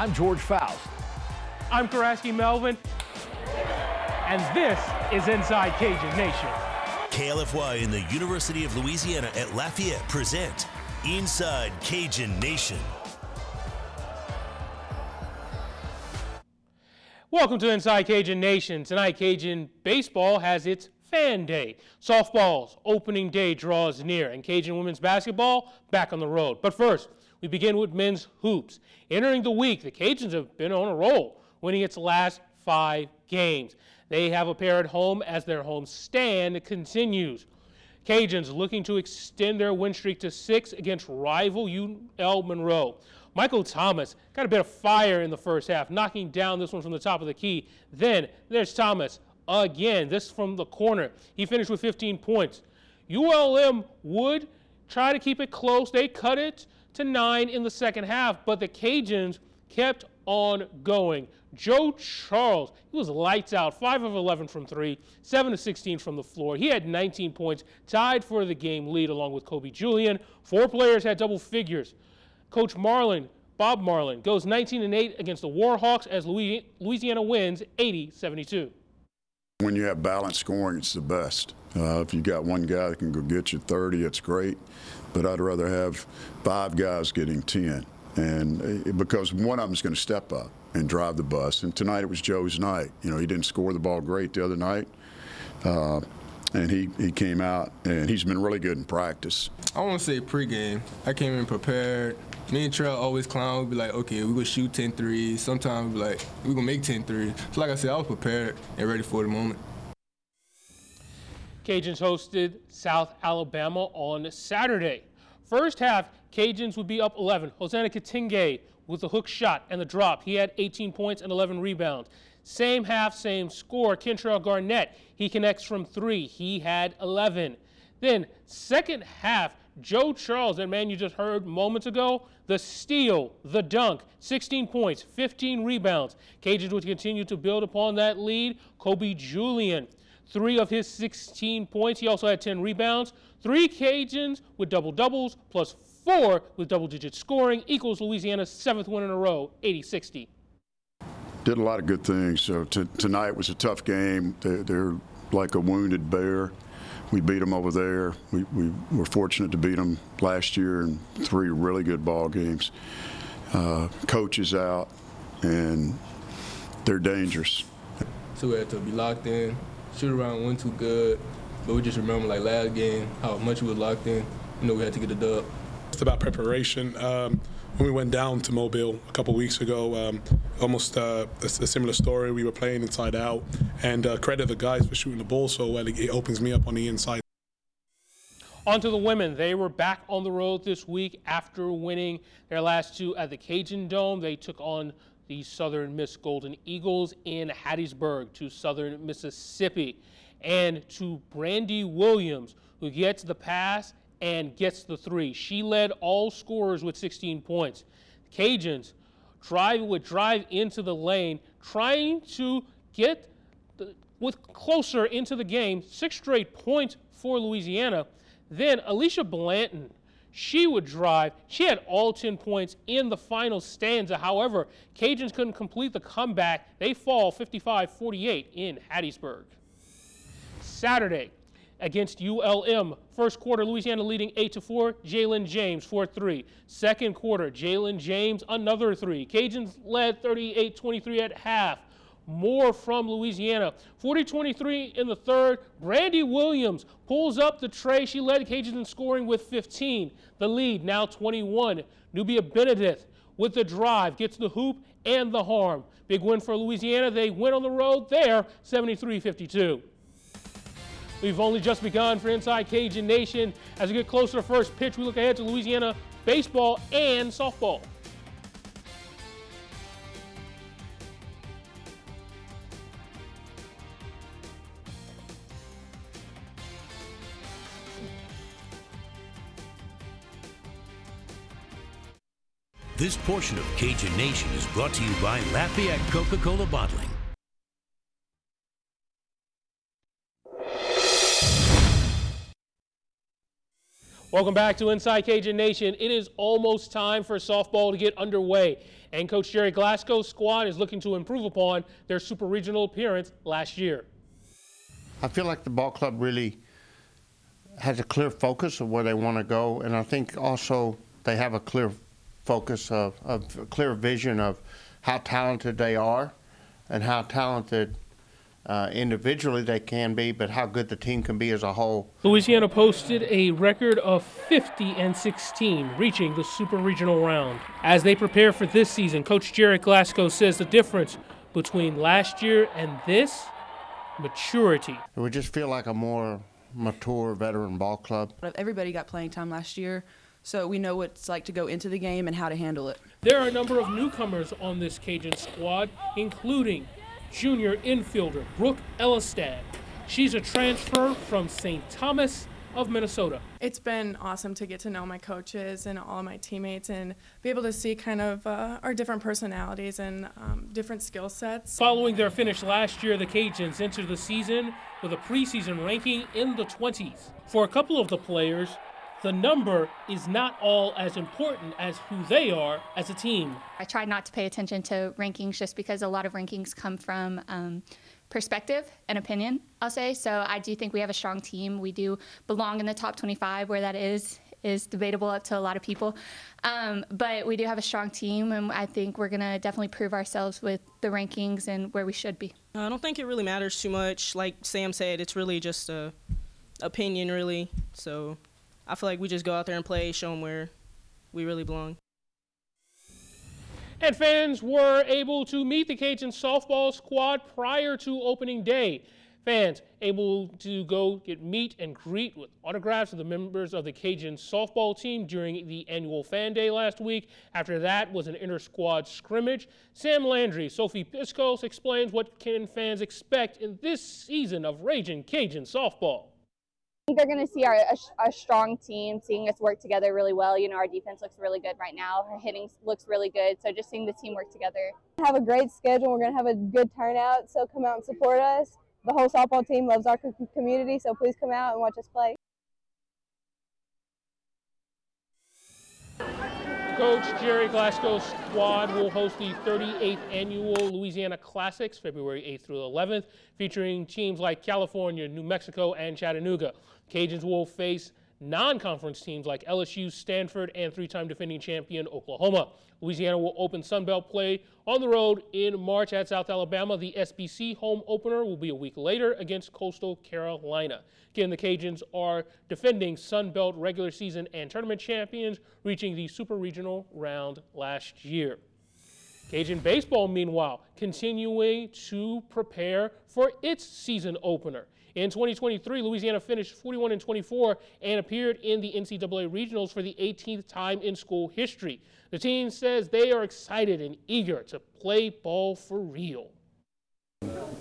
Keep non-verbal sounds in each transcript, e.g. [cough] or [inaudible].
I'm George Faust. I'm Karaski Melvin, and this is Inside Cajun Nation. KLFY and the University of Louisiana at Lafayette present Inside Cajun Nation. Welcome to Inside Cajun Nation. Tonight, Cajun baseball has its fan day. Softball's opening day draws near, and Cajun women's basketball back on the road. But first, we begin with men's hoops. Entering the week, the Cajuns have been on a roll, winning its last five games. They have a pair at home as their home stand continues. Cajuns looking to extend their win streak to six against rival UL Monroe. Michael Thomas got a bit of fire in the first half, knocking down this one from the top of the key. Then there's Thomas again, this from the corner. He finished with 15 points. ULM would try to keep it close. They cut it to nine in the second half, but the Cajuns kept on going. Joe Charles, he was lights out, 5 of 11 from 3, 7 of 16 from the floor. He had 19 points, tied for the game lead along with Kobe Julien. Four players had double figures. Coach Marlin, Bob Marlin, goes 19 and 8 against the Warhawks as Louisiana wins 80 72. When you have balanced scoring, it's the best. Uh, if you got one guy that can go get you 30, it's great. But I'd rather have five guys getting 10. And uh, because one of them is going to step up and drive the bus. And tonight it was Joe's night. You know, he didn't score the ball great the other night. Uh, and he, he came out and he's been really good in practice. I want to say pregame. I came in prepared. Me and Trell always clown. We'd be like, okay, we're going to shoot 10 threes. Sometimes be like, we're going to make 10 threes. So, like I said, I was prepared and ready for the moment. Cajuns hosted South Alabama on Saturday. First half, Cajuns would be up 11. Hosana Kitenge with the hook shot and the drop. He had 18 points and 11 rebounds. Same half, same score. Kentrell Garnett, he connects from three. He had 11. Then, second half, Joe Charles, that man you just heard moments ago, the steal, the dunk, 16 points, 15 rebounds. Cajuns would continue to build upon that lead. Kobe Julien, three of his 16 points. He also had 10 rebounds. Three Cajuns with double doubles, plus four with double digit scoring, equals Louisiana's seventh win in a row, 80 60. Did a lot of good things. So t- tonight was a tough game. They're, they're like a wounded bear we beat them over there. We, we were fortunate to beat them last year in three really good ball games. Uh, coaches out, and they're dangerous. So we had to be locked in. Shoot around went too good, but we just remember like last game how much we was locked in. You know we had to get the dub. It's about preparation. Um, when we went down to Mobile a couple weeks ago, um, almost uh, a, a, similar story. We were playing inside out, and uh, credit the guys for shooting the ball so well. It, it opens me up on the inside. On to the women. They were back on the road this week after winning their last two at the Cajun Dome. They took on the Southern Miss Golden Eagles in Hattiesburg to Southern Mississippi. And to Brandy Williams, who gets the pass and gets the three. She led all scorers with 16 points. Cajuns drive would drive into the lane, trying to get the, with closer into the game. Six straight points for Louisiana. Then Alicia Blanton, she would drive. She had all 10 points in the final stanza. However, Cajuns couldn't complete the comeback. They fall 55-48 in Hattiesburg. Saturday, against ULM. First quarter, Louisiana leading 8 to 4. Jalen James, 4 3. Second quarter, Jalen James, another three. Cajuns led 38 23 at half. More from Louisiana. 40 23 in the third. Brandy Williams pulls up the tray. She led Cajuns in scoring with 15. The lead now 21. Nubia Benedict with the drive gets the hoop and the harm. Big win for Louisiana. They win on the road there 73 52. We've only just begun for Inside Cajun Nation. As we get closer to first pitch, we look ahead to Louisiana baseball and softball. This portion of Cajun Nation is brought to you by Lafayette Coca-Cola Bottling. Welcome back to Inside Cajun Nation. It is almost time for softball to get underway, and Coach Gerry Glasgow's squad is looking to improve upon their super regional appearance last year. I feel like the ball club really has a clear focus of where they want to go, and I think also they have a clear focus of, of a clear vision of how talented they are and how talented uh, individually they can be, but how good the team can be as a whole. Louisiana posted a record of 50 and 16, reaching the super regional round. As they prepare for this season, Coach Gerry Glasgow says the difference between last year and this maturity. It would just feel like a more mature veteran ball club. Everybody got playing time last year, so we know what it's like to go into the game and how to handle it. There are a number of newcomers on this Cajun squad, including junior infielder Brooke Ellistad. She's a transfer from St. Thomas of Minnesota. It's been awesome to get to know my coaches and all of my teammates and be able to see kind of uh, our different personalities and um, different skill sets. Following their finish last year, the Cajuns entered the season with a preseason ranking in the 20s. For a couple of the players, the number is not all as important as who they are as a team. I try not to pay attention to rankings just because a lot of rankings come from um, perspective and opinion, I'll say. So I do think we have a strong team. We do belong in the top 25, where that is is debatable up to a lot of people. Um, but we do have a strong team, and I think we're going to definitely prove ourselves with the rankings and where we should be. I don't think it really matters too much. Like Sam said, it's really just a opinion, really. So I feel like we just go out there and play, show them where we really belong. And fans were able to meet the Cajun softball squad prior to opening day. Fans able to go get meet and greet with autographs of the members of the Cajun softball team during the annual fan day last week. After that was an inter-squad scrimmage. Sam Landry, Sophie Piskos explains what can fans expect in this season of Ragin' Cajun softball think they're going to see our a, a, strong team, seeing us work together really well. You know, our defense looks really good right now. Our hitting looks really good. So just seeing the team work together. Have a great schedule. We're going to have a good turnout. So come out and support us. The whole softball team loves our community. So please come out and watch us play. Coach Gerry Glasgow's squad will host the 38th annual Louisiana Classics February 8th through 11th, featuring teams like California, New Mexico, and Chattanooga. Cajuns will face non-conference teams like LSU, Stanford, and three-time defending champion Oklahoma. Louisiana will open Sun Belt play on the road in March at South Alabama. The SBC home opener will be a week later against Coastal Carolina. Again, the Cajuns are defending Sun Belt regular season and tournament champions, reaching the Super Regional round last year. Cajun baseball, meanwhile, continuing to prepare for its season opener. In 2023, Louisiana finished 41 and 24 and appeared in the NCAA regionals for the 18th time in school history. The team says they are excited and eager to play ball for real.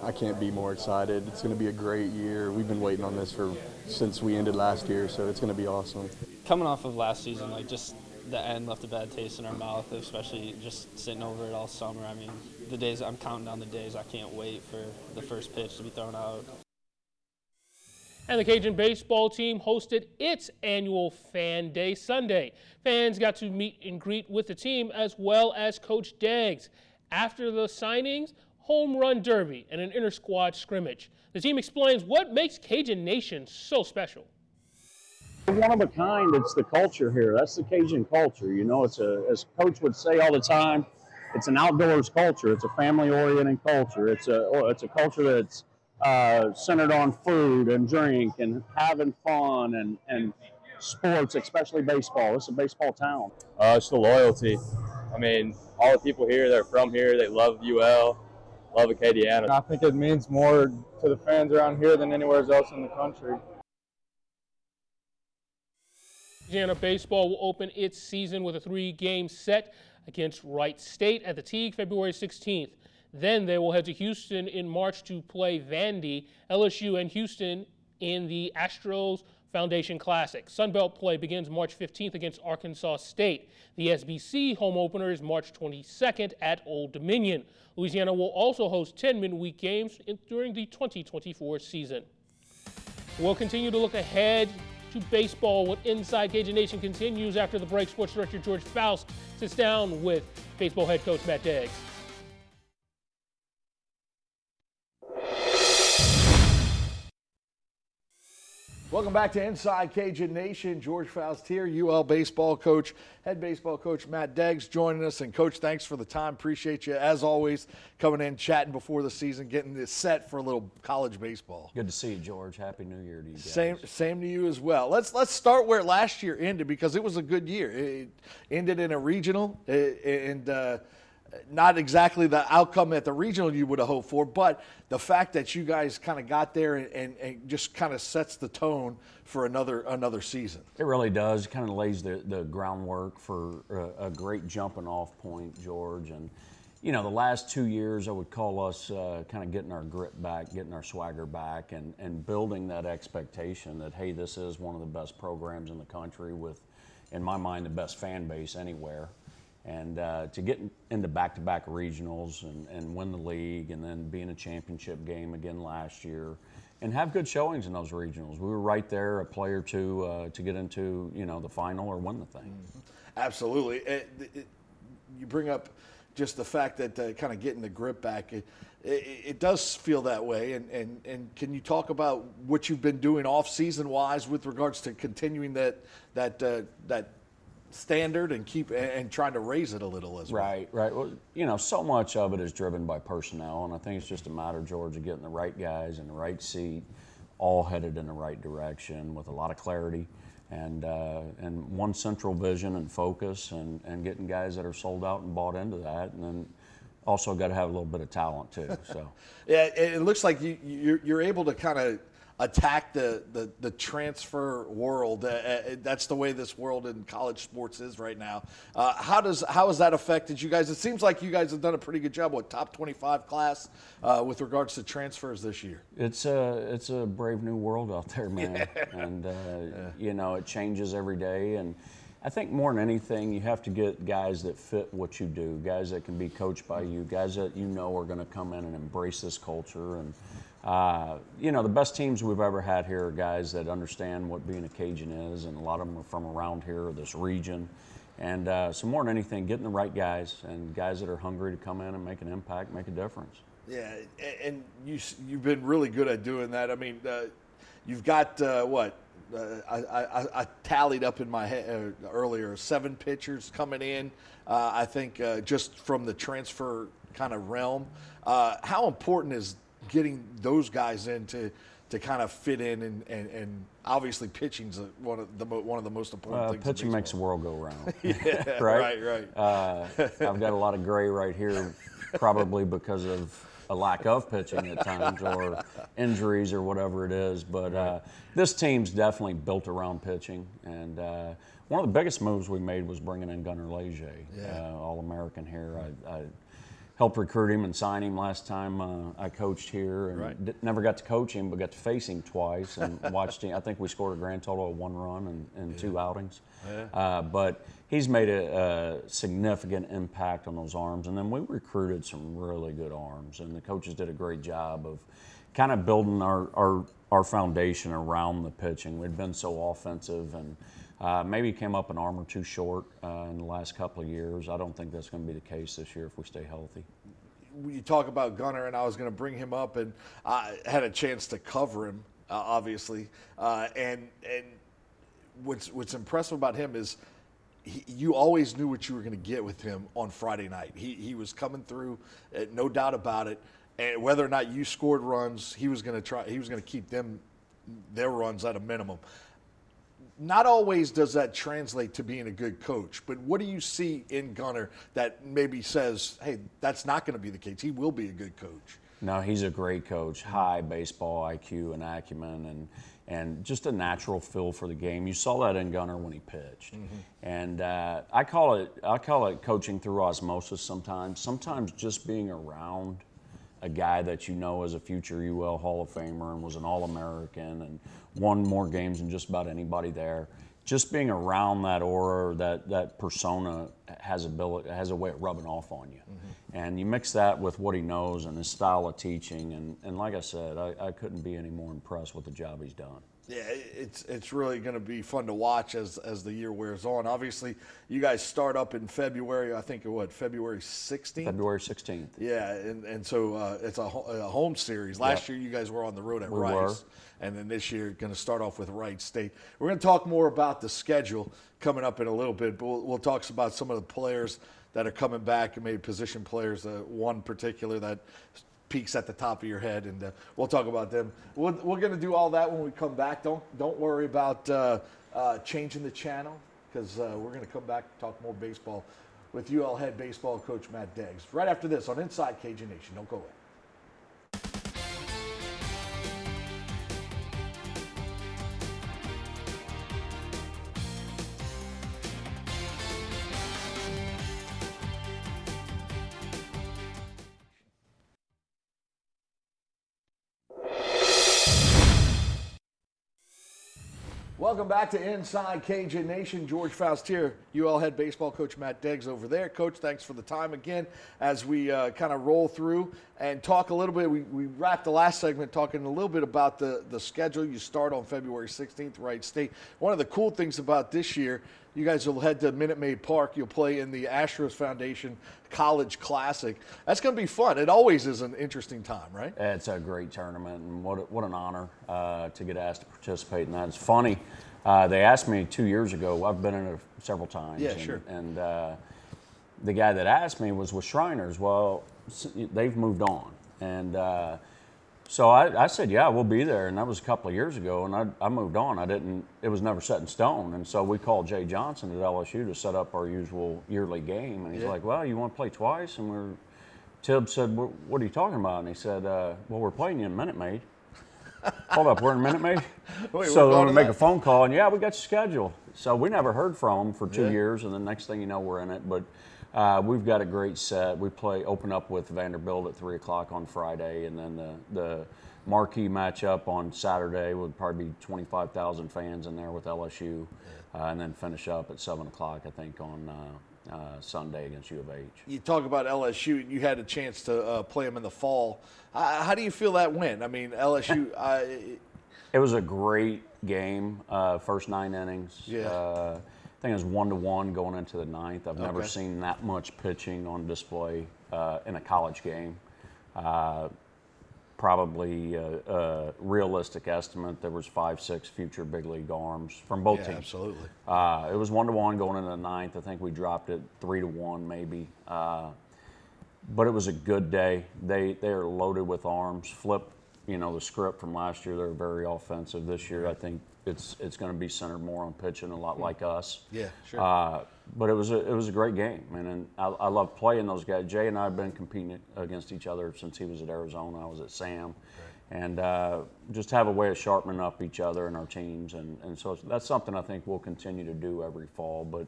I can't be more excited. It's going to be a great year. We've been waiting on this for since we ended last year, so it's going to be awesome. Coming off of last season, like just the end left a bad taste in our mouth, especially just sitting over it all summer. I mean, the days I'm counting down the days. I can't wait for the first pitch to be thrown out. And the Cajun baseball team hosted its annual Fan Day Sunday. Fans got to meet and greet with the team as well as Coach Deggs. After the signings, home run derby and an inter squad scrimmage. The team explains what makes Cajun Nation so special. One of a kind, it's the culture here. That's the Cajun culture. You know, it's a, as Coach would say all the time, it's an outdoors culture. It's a family oriented culture. It's a, oh, it's a culture that's uh, centered on food and drink and having fun and, and sports, especially baseball. It's a baseball town. Uh, it's the loyalty. I mean, all the people here, they're from here. They love UL, love Acadiana. I think it means more to the fans around here than anywhere else in the country. Louisiana baseball will open its season with a three-game set against Wright State at the Tigue February 16th. Then they will head to Houston in March to play Vandy, LSU, and Houston in the Astros Foundation Classic. Sun Belt play begins March 15th against Arkansas State. The SBC home opener is March 22nd at Old Dominion. Louisiana will also host 10 midweek games in, during the 2024 season. We'll continue to look ahead to baseball. What Inside Cajun Nation continues after the break. Sports Director George Faust sits down with baseball head coach Matt Deggs. Welcome back to Inside Cajun Nation. George Faust here, UL baseball coach, head baseball coach Matt Deggs joining us. And coach, thanks for the time. Appreciate you as always coming in, chatting before the season, getting this set for a little college baseball. Good to see you, George. Happy New Year to you guys. Same, same to you as well. Let's let's start where last year ended because it was a good year. It ended in a regional, and. Uh, not exactly the outcome at the regional you would have hoped for, but the fact that you guys kind of got there and, and, and just kind of sets the tone for another another season. It really does. Kind of lays the, the groundwork for a, a great jumping off point, George. And, you know, the last two years, I would call us uh, kind of getting our grit back, getting our swagger back, and, and building that expectation that, hey, this is one of the best programs in the country with, in my mind, the best fan base anywhere and uh, to get into back-to-back regionals and, and win the league and then be in a championship game again last year and have good showings in those regionals. We were right there a play or two uh, to get into you know the final or win the thing. Absolutely. It, it, you bring up just the fact that uh, kind of getting the grip back it, it, does feel that way. And, and, and can you talk about what you've been doing off season wise with regards to continuing that that uh, that standard and keep and trying to raise it a little as well. Right, right. Well, you know, so much of it is driven by personnel, and I think it's just a matter, George, of getting the right guys in the right seat, all headed in the right direction with a lot of clarity. And, uh, and one central vision and focus, and, and getting guys that are sold out and bought into that. And then also got to have a little bit of talent, too. So, [laughs] yeah, it looks like you, you're, you're able to kind of attack the, the, the transfer world. Uh, uh, that's the way this world in college sports is right now. Uh, how does how has that affected you guys? It seems like you guys have done a pretty good job with top 25 class uh, with regards to transfers this year. It's a it's a brave new world out there, man, [laughs] yeah. and uh, yeah. you know it changes every day and. I think more than anything, you have to get guys that fit what you do, guys that can be coached by you, guys that you know are going to come in and embrace this culture and uh, you know, the best teams we've ever had here are guys that understand what being a Cajun is, and a lot of them are from around here, or this region. And uh, so, more than anything, getting the right guys and guys that are hungry to come in and make an impact, make a difference. Yeah, and you you've been really good at doing that. I mean, uh, you've got uh, what uh, I, I, I, tallied up in my head uh, earlier seven pitchers coming in. I think just from the transfer kind of realm. how important is getting those guys in to, to kind of fit in and, and, and obviously pitching's one of the one of the most important uh, things. Pitching makes the world go round. [laughs] [laughs] yeah, right, right. right. Uh, I've got a lot of gray right here, probably because of a lack of pitching at times or injuries or whatever it is. But uh, this team's definitely built around pitching. And uh, one of the biggest moves we made was bringing in Gunner Leger, yeah. uh, All American here. I, I, helped recruit him and sign him last time uh, I coached here. And right. d- never got to coach him, but got to face him twice and [laughs] watched him. I think we scored a grand total of one run in, in yeah. two outings. Yeah. Uh, but he's made a, a, significant impact on those arms. And then we recruited some really good arms, and the coaches did a great job of kind of building our, our, our foundation around the pitching. We'd been so offensive and – uh, maybe came up an arm or two short uh, in the last couple of years. I don't think that's going to be the case this year if we stay healthy. You talk about Gunner, and I was going to bring him up, and I had a chance to cover him, uh, obviously. Uh, and and what's what's impressive about him is he, you always knew what you were going to get with him on Friday night. He he was coming through, uh, no doubt about it. And whether or not you scored runs, he was going to try. He was going to keep them their runs at a minimum not always does that translate to being a good coach, but what do you see in Gunner that maybe says, hey, that's not going to be the case? He will be a good coach. No, he's a great coach. High baseball IQ and acumen, and and just a natural feel for the game. You saw that in Gunner when he pitched, mm-hmm. and uh, I call it I call it coaching through osmosis. Sometimes, sometimes just being around a guy that you know is a future UL Hall of Famer and was an All American and won more games than just about anybody there. Just being around that aura, that that persona has ability has a way of rubbing off on you, mm-hmm. and you mix that with what he knows and his style of teaching, and, and like I said, I, I couldn't be any more impressed with the job he's done. Yeah, it's it's really going to be fun to watch as as the year wears on. Obviously, you guys start up in February. I think it what February 16th. February 16th. Yeah, and, and so uh, it's a, a home series. Last Yep. year, you guys were on the road at We Rice, were. and then this year, going to start off with Wright State. We're going to talk more about the schedule coming up in a little bit, but we'll, we'll talk about some of the players that are coming back and maybe position players. Uh, one particular that peaks at the top of your head, and uh, we'll talk about them. We're, we're going to do all that when we come back. Don't don't worry about uh, uh, changing the channel because uh, we're going to come back and talk more baseball with UL head baseball coach Matt Deggs right after this on Inside Cajun Nation. Don't go away. Welcome back to Inside Cajun Nation. George Faust here, UL head baseball coach Matt Deggs over there. Coach, thanks for the time again as we uh, kind of roll through and talk a little bit. We, we wrapped the last segment talking a little bit about the, the schedule. You start on February 16th, Wright State. One of the cool things about this year, you guys will head to Minute Maid Park. You'll play in the Astros Foundation College Classic. That's going to be fun. It always is an interesting time, right? It's a great tournament, and what, what an honor uh, to get asked to participate in that. It's funny. Uh, they asked me two years ago. I've been in it several times. Yeah, and, sure. And uh, the guy that asked me was with Shriners. Well, they've moved on, and uh, so I, I said, "Yeah, we'll be there." And that was a couple of years ago, and I, I moved on. I didn't. It was never set in stone, and so we called Jay Johnson at LSU to set up our usual yearly game, and he's Yeah. like, "Well, you want to play twice?" And we're Tibb said, "What are you talking about?" And he said, uh, "Well, we're playing you in a Minute Maid." Hold up, we're in a Minute Maid. [laughs] we're so going I'm to make that. a phone call, and yeah, we got your schedule. So we never heard from them for two Yeah. years, and the next thing you know, we're in it. But uh, we've got a great set. We play open up with Vanderbilt at three o'clock on Friday, and then the the marquee matchup on Saturday would probably be 25,000 fans in there with LSU, uh, and then finish up at seven o'clock, I think, on uh, uh, Sunday against U of H. You talk about LSU. And you had a chance to uh, play them in the fall. Uh, how do you feel that win? I mean, LSU. uh, [laughs] It was a great game. Uh, first nine innings. Yeah. Uh, I think it was one to one going into the ninth. I've never seen that much pitching on display uh, in a college game. Probably a, a realistic estimate there was five, six future big league arms from both Yeah, teams. absolutely. Uh, it was one to one going into the ninth. I think we dropped it three to one maybe. Uh, but it was a good day. They they are loaded with arms. Flip, you know, the script from last year. They're very offensive. This year, I think it's it's going to be centered more on pitching, a lot like us. Yeah, sure. Uh, but it was a it was a great game, man, and I, I love playing those guys. Jay and I have been competing against each other since he was at Arizona. I was at Sam, and uh, just have a way of sharpening up each other and our teams, and and so that's something I think we'll continue to do every fall. But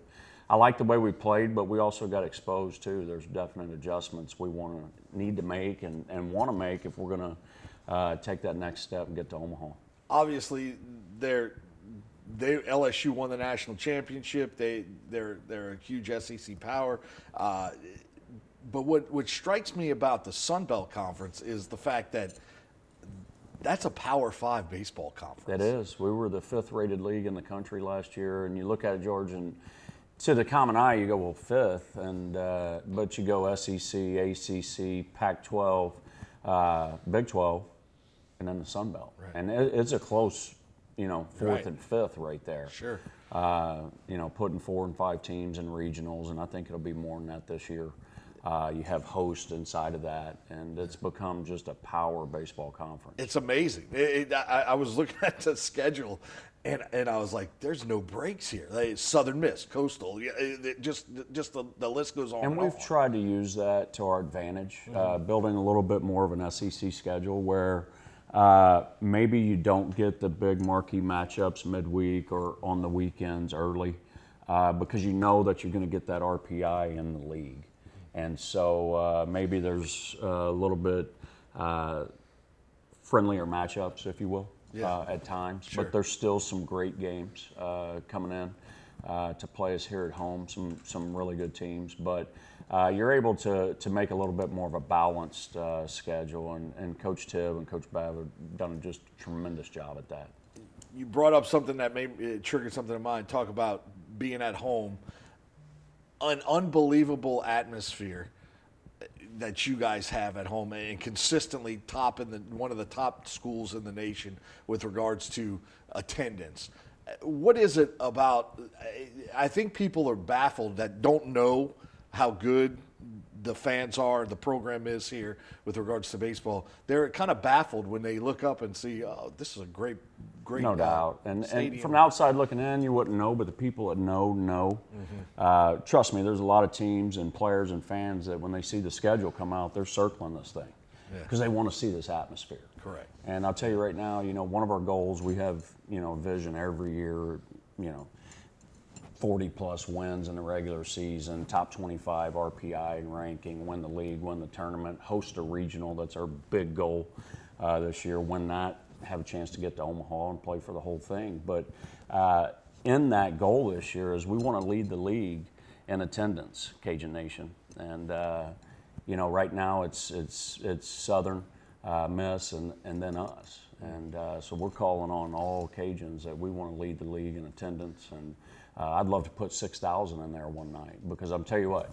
I like the way we played, but we also got exposed too. There's definite adjustments we want to need to make and, and want to make if we're going to uh, take that next step and get to Omaha. obviously, they're they LSU won the national championship. They they're they're a huge SEC power. Uh, but what what strikes me about the Sun Belt Conference is the fact that that's a Power Five baseball conference. That is. We were the fifth rated league in the country last year, and you look at it, George, and to the common eye, you go, well, fifth, and uh, but you go SEC, ACC, Pac-12, uh, Big 12, and then the Sun Belt, right. and it, it's a close, you know, fourth Right. and fifth right there. Sure. Uh, you know, putting four and five teams in regionals, and I think it'll be more than that this year. Uh, you have hosts inside of that, and it's become just a power baseball conference. It's amazing. It, it, I, I was [laughs] looking at the schedule, and and I was like, "There's no breaks here." They, Southern Miss, Coastal, yeah, it, it just just the, the list goes on. And And, we've on. tried to use that to our advantage, uh, building a little bit more of an SEC schedule where uh, maybe you don't get the big marquee matchups midweek or on the weekends early uh, because you know that you're going to get that RPI in the league. And so uh, maybe there's a little bit uh, friendlier matchups, if you will, Yeah. uh, at times. Sure. But there's still some great games uh, coming in uh, to play us here at home. Some some really good teams, but uh, you're able to to make a little bit more of a balanced uh, schedule. And, and Coach Tibb and Coach Babb have done just a tremendous job at that. you brought up something that made triggered something in mind. Talk about being at home, an unbelievable atmosphere that you guys have at home, and consistently top in the one of the top schools in the nation with regards to attendance. What is it about? I think people are baffled that don't know how good the fans are, the program is here with regards to baseball. They're kind of baffled when they look up and see, oh, this is a great, great. No doubt. And, and from outside looking in, you wouldn't know, but the people that know, know. Uh, trust me, there's a lot of teams and players and fans that when they see the schedule come out, they're circling this thing Yeah. because they want to see this atmosphere. Correct. And I'll tell you right now, you know, one of our goals, we have, you know, a vision every year, you know, 40 plus wins in the regular season, top 25 RPI ranking, win the league, win the tournament, host a regional. That's our big goal uh, this year. Win that, have a chance to get to Omaha and play for the whole thing. But uh, in that goal this year is we want to lead the league in attendance, Cajun Nation. And, uh, you know, right now it's, it's, it's Southern uh, Miss and, and then us. And uh, so we're calling on all Cajuns that we want to lead the league in attendance. And uh, I'd love to put 6,000 in there one night because I'm tell you what,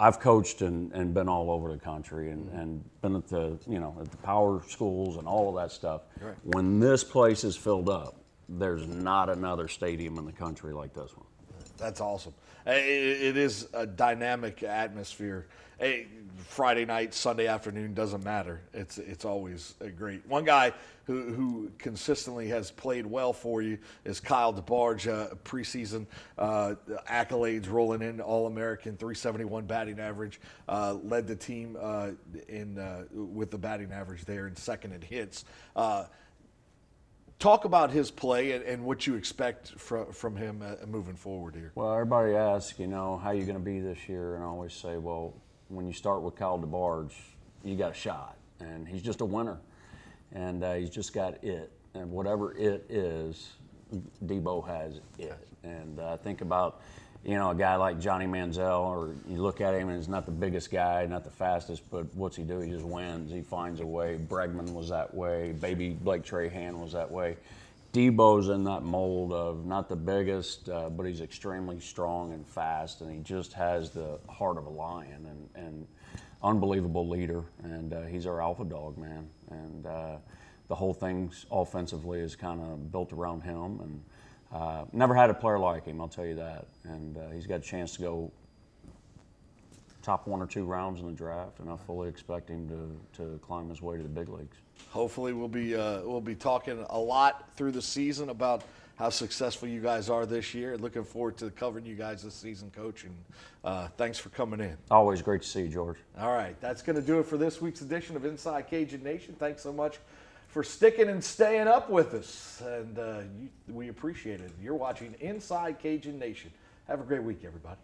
I've coached and, and been all over the country and, and been at the, you know, at the power schools and all of that stuff. Right. When this place is filled up, there's not another stadium in the country like this one. That's awesome. It is a dynamic atmosphere. Friday night, Sunday afternoon doesn't matter. It's it's always great. One guy who who consistently has played well for you is Kyle DeBarge. Uh, preseason uh, accolades rolling in, All American, 371 batting average. Uh, led the team uh, in uh, with the batting average there, and second in hits. Talk about his play and, and what you expect from from him uh, moving forward here. Well, everybody asks, you know, how you going to be this year, and I always say, well, when you start with Kyle DeBarge, you got a shot, and he's just a winner, and uh, he's just got it, and whatever it is, Debo has it, and uh, think about. You know, a guy like Johnny Manziel, or you look at him and he's not the biggest guy, not the fastest, but what's he do? He just wins. He finds a way. Bregman was that way. Baby Blake Trahan was that way. Debo's in that mold of not the biggest, uh, but he's extremely strong and fast, and he just has the heart of a lion and, and unbelievable leader. And uh, he's our alpha dog, man. And uh, the whole thing offensively is kind of built around him. And uh, never had a player like him, I'll tell you that. And uh, he's got a chance to go top one or two rounds in the draft, and I fully expect him to, to climb his way to the big leagues. Hopefully, we'll be uh, we'll be talking a lot through the season about how successful you guys are this year. Looking forward to covering you guys this season, coach. And uh, thanks for coming in. Always great to see you, George. All right, that's going to do it for this week's edition of Inside Cajun Nation. Thanks so much for sticking and staying up with us, and uh, you, we appreciate it. You're watching Inside Cajun Nation. Have a great week, everybody.